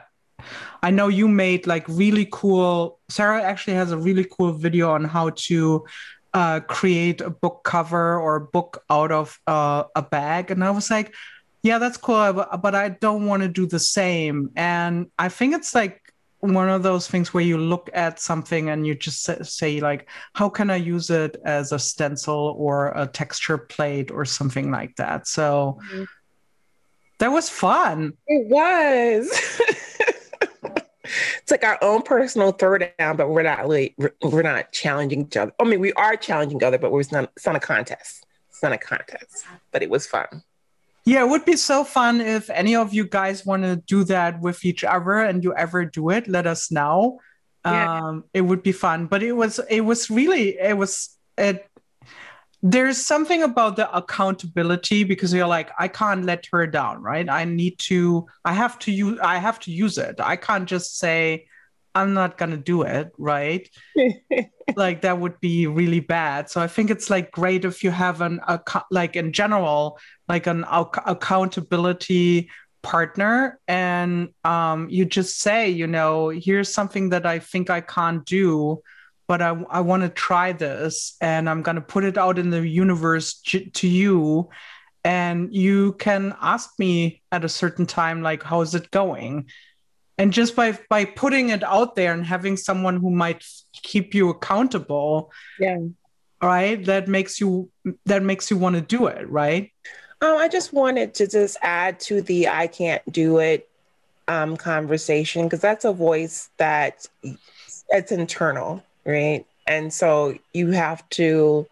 [SPEAKER 1] I know you made like really cool Sarah actually has a really cool video on how to uh, create a book cover or a book out of uh, a bag and I was like yeah, that's cool, but I don't want to do the same. And I think it's like one of those things where you look at something and you just say like how can i use it as a stencil or a texture plate or something like that so mm-hmm. That was fun
[SPEAKER 2] it was it's like our own personal throwdown but we're not really we're not challenging each other i mean we are challenging each other but we're not it's not a contest it's not a contest but it was fun
[SPEAKER 1] yeah, it would be so fun if any of you guys want to do that with each other and you ever do it, let us know. Yeah. Um, it would be fun. But it was it was really it was it there's something about the accountability because you're like i can't let her down right? I need to i have to use i have to use it. I can't just say i'm not gonna do it right? Like that would be really bad. So i think it's like great if you have an a, like in general like an accountability partner and um, you just say you know here's something that i think i can't do but i, I want to try this and i'm going to put it out in the universe to you. And you can ask me at a certain time like how is it going? And just by by putting it out there and having someone who might keep you accountable
[SPEAKER 2] yeah.
[SPEAKER 1] right that makes you that makes you want to do it right?
[SPEAKER 2] Oh, I just wanted to just add to the I can't do it um, conversation because that's a voice that it's internal, right? And so you have to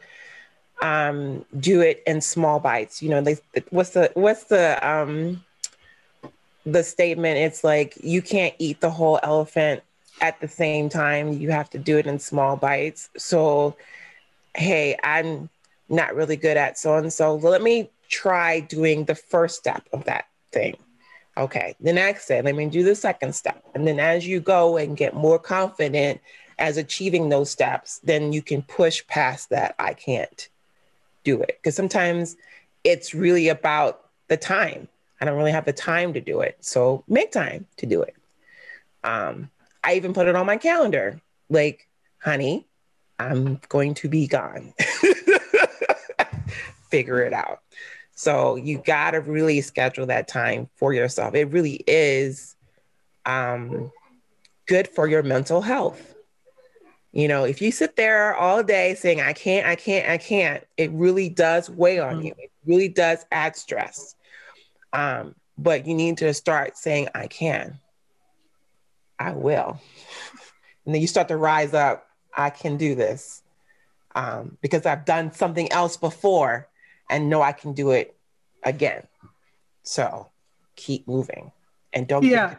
[SPEAKER 2] um, do it in small bites. You know, they, what's the what's the um, the statement? It's like you can't eat the whole elephant at the same time. You have to do it in small bites. So, hey, I'm not really good at so and so. Let me try doing the first step of that thing. Okay, the next step, let me do the second step. And then as you go and get more confident as achieving those steps, then you can push past that I can't do it. Because sometimes it's really about the time. I don't really have the time to do it. So make time to do it. Um, I even put it on my calendar like, honey, I'm going to be gone. Figure it out. So you got to really schedule that time for yourself. It really is um, good for your mental health. You know, if you sit there all day saying, I can't, I can't, I can't, it really does weigh on mm-hmm. you. It really does add stress. Um, but you need to start saying, I can, I will. And then you start to rise up, I can do this um, because I've done something else before and know I can do it again. So keep moving and don't.
[SPEAKER 1] Yeah.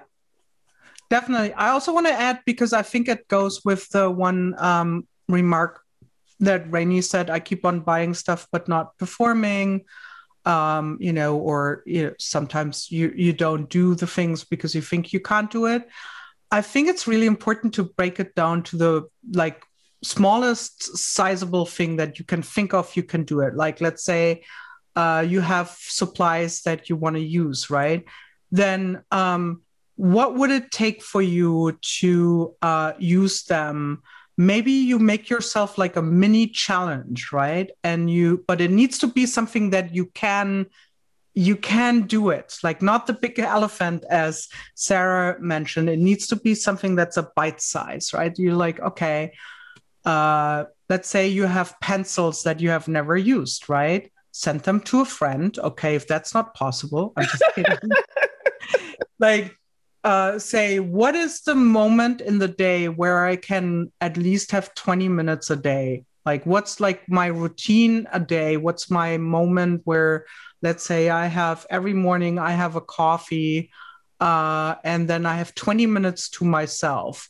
[SPEAKER 1] Definitely. I also want to add because I think it goes with the one um, remark that Rainy said I keep on buying stuff but not performing. Um, you know, or you know, sometimes you you don't do the things because you think you can't do it. I think it's really important to break it down to the like smallest sizable thing that you can think of you can do it like let's say uh, you have supplies that you want to use right then um, what would it take for you to uh, use them maybe you make yourself like a mini challenge right and you but it needs to be something that you can you can do it like not the big elephant as sarah mentioned it needs to be something that's a bite size right you're like okay uh, let's say you have pencils that you have never used, right? Send them to a friend. Okay, if that's not possible, I'm just kidding. like, uh, say, what is the moment in the day where I can at least have 20 minutes a day? Like, what's like my routine a day? What's my moment where, let's say, I have every morning I have a coffee, uh, and then I have 20 minutes to myself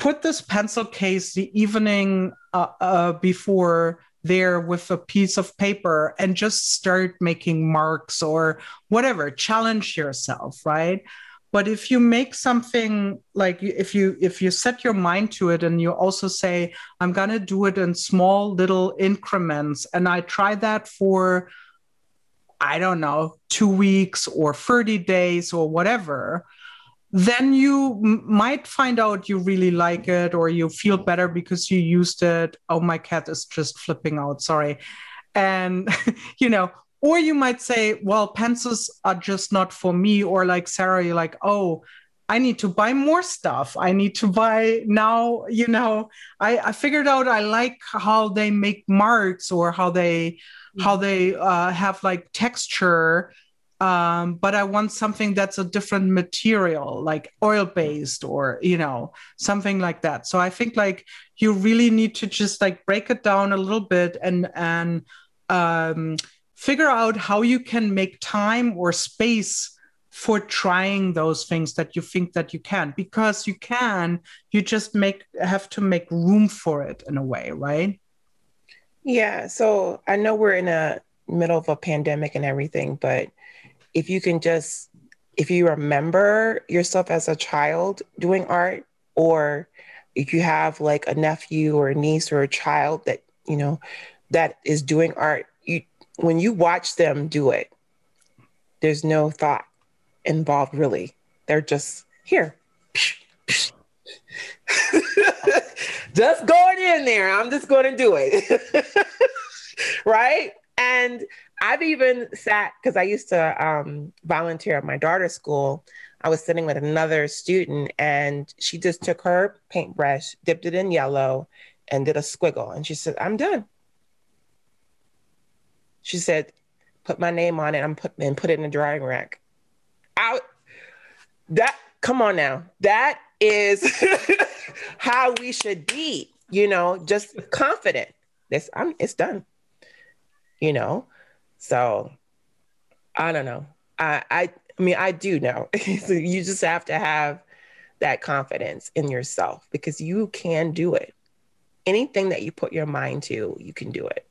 [SPEAKER 1] put this pencil case the evening uh, uh, before there with a piece of paper and just start making marks or whatever challenge yourself right but if you make something like if you if you set your mind to it and you also say i'm going to do it in small little increments and i try that for i don't know 2 weeks or 30 days or whatever then you m- might find out you really like it or you feel better because you used it. Oh, my cat is just flipping out. Sorry. And, you know, or you might say, well, pencils are just not for me. Or like Sarah, you're like, oh, I need to buy more stuff. I need to buy now, you know, I, I figured out I like how they make marks or how they mm-hmm. how they uh, have like texture. Um, but I want something that's a different material, like oil based or you know something like that. So I think like you really need to just like break it down a little bit and and um, figure out how you can make time or space for trying those things that you think that you can. Because you can you just make have to make room for it in a way right?
[SPEAKER 2] Yeah so i know we're in a middle of a pandemic and everything but if you can just if you remember yourself as a child doing art or if you have like a nephew or a niece or a child that you know that is doing art when you watch them do it, there's no thought involved really. They're just here. just going in there. I'm just going to do it. right? And I've even sat because I used to um, volunteer at my daughter's school. I was sitting with another student and she just took her paintbrush, dipped it in yellow, and did a squiggle. And she said, I'm done. She said, put my name on it. I'm put and put it in the drying rack. Out that come on now. That is how we should be, you know, just confident. This I'm it's done. You know? So I don't know. I I, I mean I do know. so you just have to have that confidence in yourself because you can do it. Anything that you put your mind to, you can do it.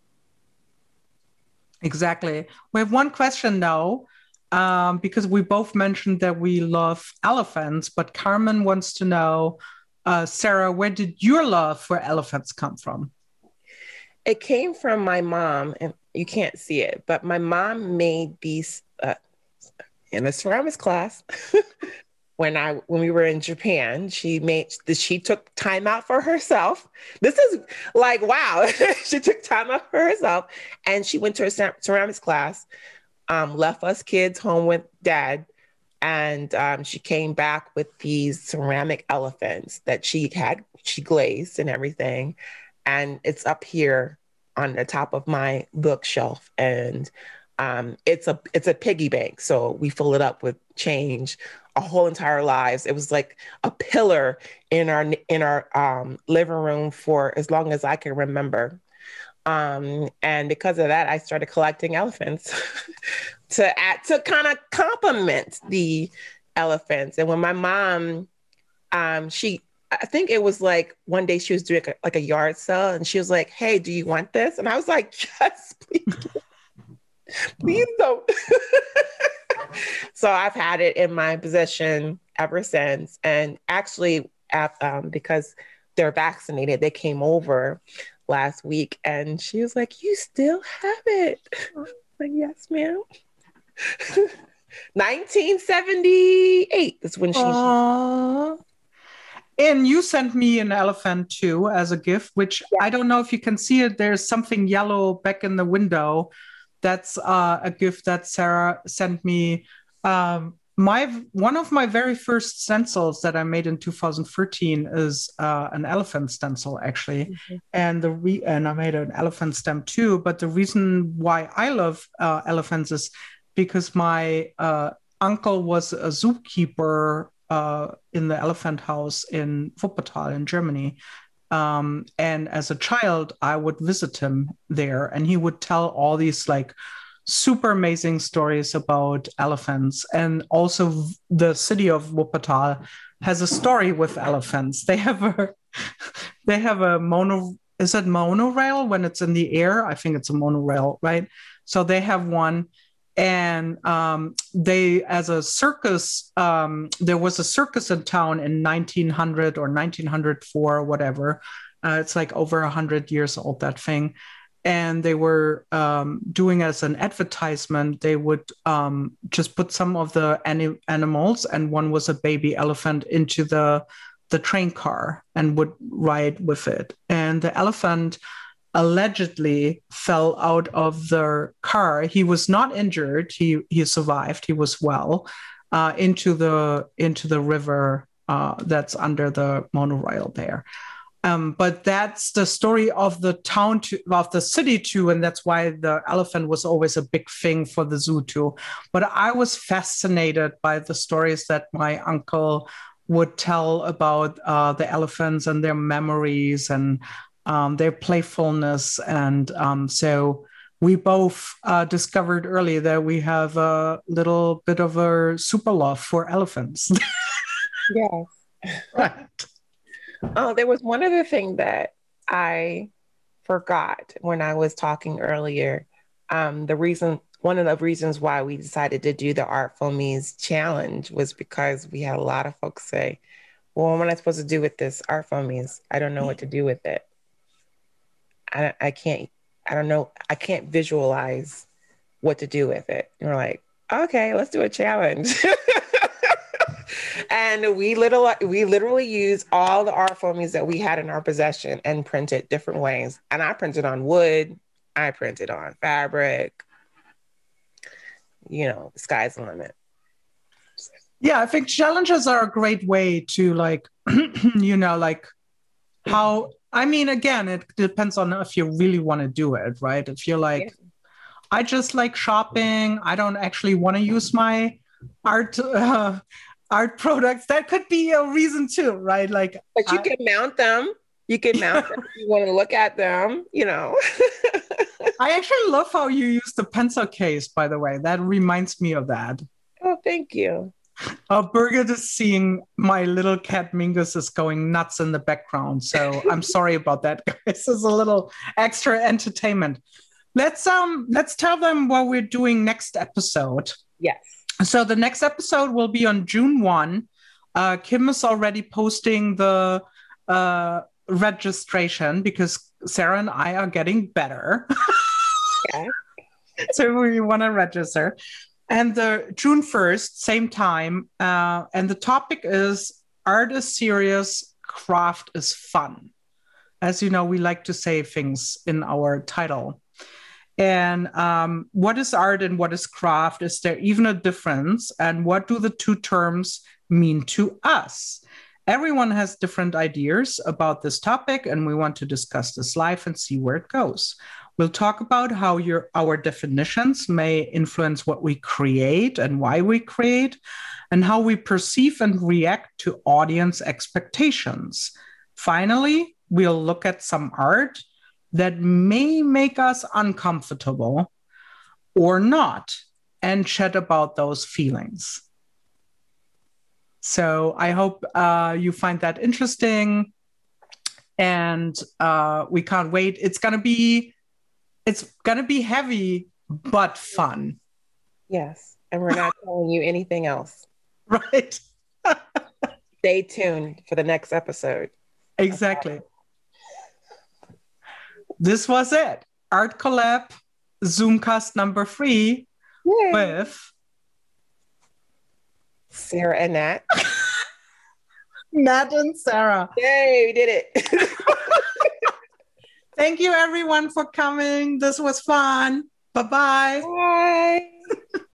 [SPEAKER 1] Exactly. We have one question now, um, because we both mentioned that we love elephants, but Carmen wants to know, uh, Sarah, where did your love for elephants come from?
[SPEAKER 2] It came from my mom, and you can't see it, but my mom made these uh, in a ceramics class. when I when we were in Japan, she made she took time out for herself. This is like wow, she took time out for herself, and she went to her ceramics class. Um, left us kids home with dad, and um, she came back with these ceramic elephants that she had she glazed and everything, and it's up here on the top of my bookshelf, and um, it's a it's a piggy bank, so we fill it up with change our whole entire lives. It was like a pillar in our in our um, living room for as long as I can remember. Um, and because of that, I started collecting elephants to add to kind of complement the elephants. And when my mom, um, she, I think it was like one day she was doing a, like a yard sale, and she was like, "Hey, do you want this?" And I was like, "Yes, please, please don't." so I've had it in my possession ever since. And actually, um, because they're vaccinated, they came over last week and she was like, You still have it. like, yes, ma'am. 1978 is when she.
[SPEAKER 1] Aww. And you sent me an elephant too as a gift, which yeah. I don't know if you can see it. There's something yellow back in the window that's uh, a gift that Sarah sent me. Um, my one of my very first stencils that I made in 2013 is uh, an elephant stencil actually, mm-hmm. and the re- and I made an elephant stem too. But the reason why I love uh, elephants is because my uh, uncle was a zookeeper uh, in the elephant house in Wuppertal in Germany, um, and as a child, I would visit him there, and he would tell all these like super amazing stories about elephants. And also, the city of Wuppertal has a story with elephants. They have a they have a mono. Is it monorail when it's in the air? I think it's a monorail, right? So they have one and um, they as a circus um, there was a circus in town in 1900 or 1904 or whatever. Uh, it's like over 100 years old that thing. And they were um, doing as an advertisement. They would um, just put some of the ani- animals and one was a baby elephant into the the train car and would ride with it. And the elephant allegedly fell out of the car. He was not injured. He he survived. He was well uh, into the into the river uh, that's under the monorail there. Um, but that's the story of the town to of the city too, and that's why the elephant was always a big thing for the zoo too. But I was fascinated by the stories that my uncle would tell about uh, the elephants and their memories and um, their playfulness, and um, so we both uh, discovered early that we have a little bit of a super love for elephants.
[SPEAKER 2] yes. right. Oh, there was one other thing that I forgot when I was talking earlier. Um, the reason, one of the reasons why we decided to do the Art Foamies challenge was because we had a lot of folks say, "Well, what am I supposed to do with this Art Foamies? I don't know what to do with it. I, I can't. I don't know. I can't visualize what to do with it." And we're like, "Okay, let's do a challenge." and we little we literally use all the art forms that we had in our possession and printed different ways. And I printed on wood, I printed on fabric. You know, the sky's the limit.
[SPEAKER 1] Yeah, I think challenges are a great way to like, you know, like how I mean, again, it depends on if you really want to do it, right? If you're like, yeah. I just like shopping, I don't actually want to use my art uh, art products. That could be a reason too right? Like
[SPEAKER 2] but you I, can mount them. You can mount them you want to look at them you know.
[SPEAKER 1] I actually love how you use the pencil case by the way. That reminds me of that.
[SPEAKER 2] Oh thank you
[SPEAKER 1] uh, Birgit is seeing my little cat Mingus is going nuts in the background. So I'm sorry about that, guys. This is a little extra entertainment. Let's um let's tell them what we're doing next episode.
[SPEAKER 2] Yes.
[SPEAKER 1] So the next episode will be on June 1. Uh, Kim is already posting the uh, registration because Sarah and I are getting better. yeah. So we want to register. And the June 1st, same time. Uh, and the topic is art is serious, craft is fun. As you know, we like to say things in our title. And um, what is art and what is craft? Is there even a difference? And what do the two terms mean to us? Everyone has different ideas about this topic, and we want to discuss this live and see where it goes. We'll talk about how your, our definitions may influence what we create and why we create, and how we perceive and react to audience expectations. Finally, we'll look at some art that may make us uncomfortable or not and chat about those feelings. So I hope uh, you find that interesting. And uh, we can't wait. It's gonna be it's gonna be heavy but fun.
[SPEAKER 2] Yes. And we're not telling you anything else.
[SPEAKER 1] Right.
[SPEAKER 2] Stay tuned for the next episode.
[SPEAKER 1] Exactly this was it. Art Collab Zoomcast number three Yay. with
[SPEAKER 2] Sarah and Nat.
[SPEAKER 1] Nat and Sarah.
[SPEAKER 2] Yay, we did it.
[SPEAKER 1] Thank you everyone for coming. This was fun. Bye-bye.
[SPEAKER 2] Bye.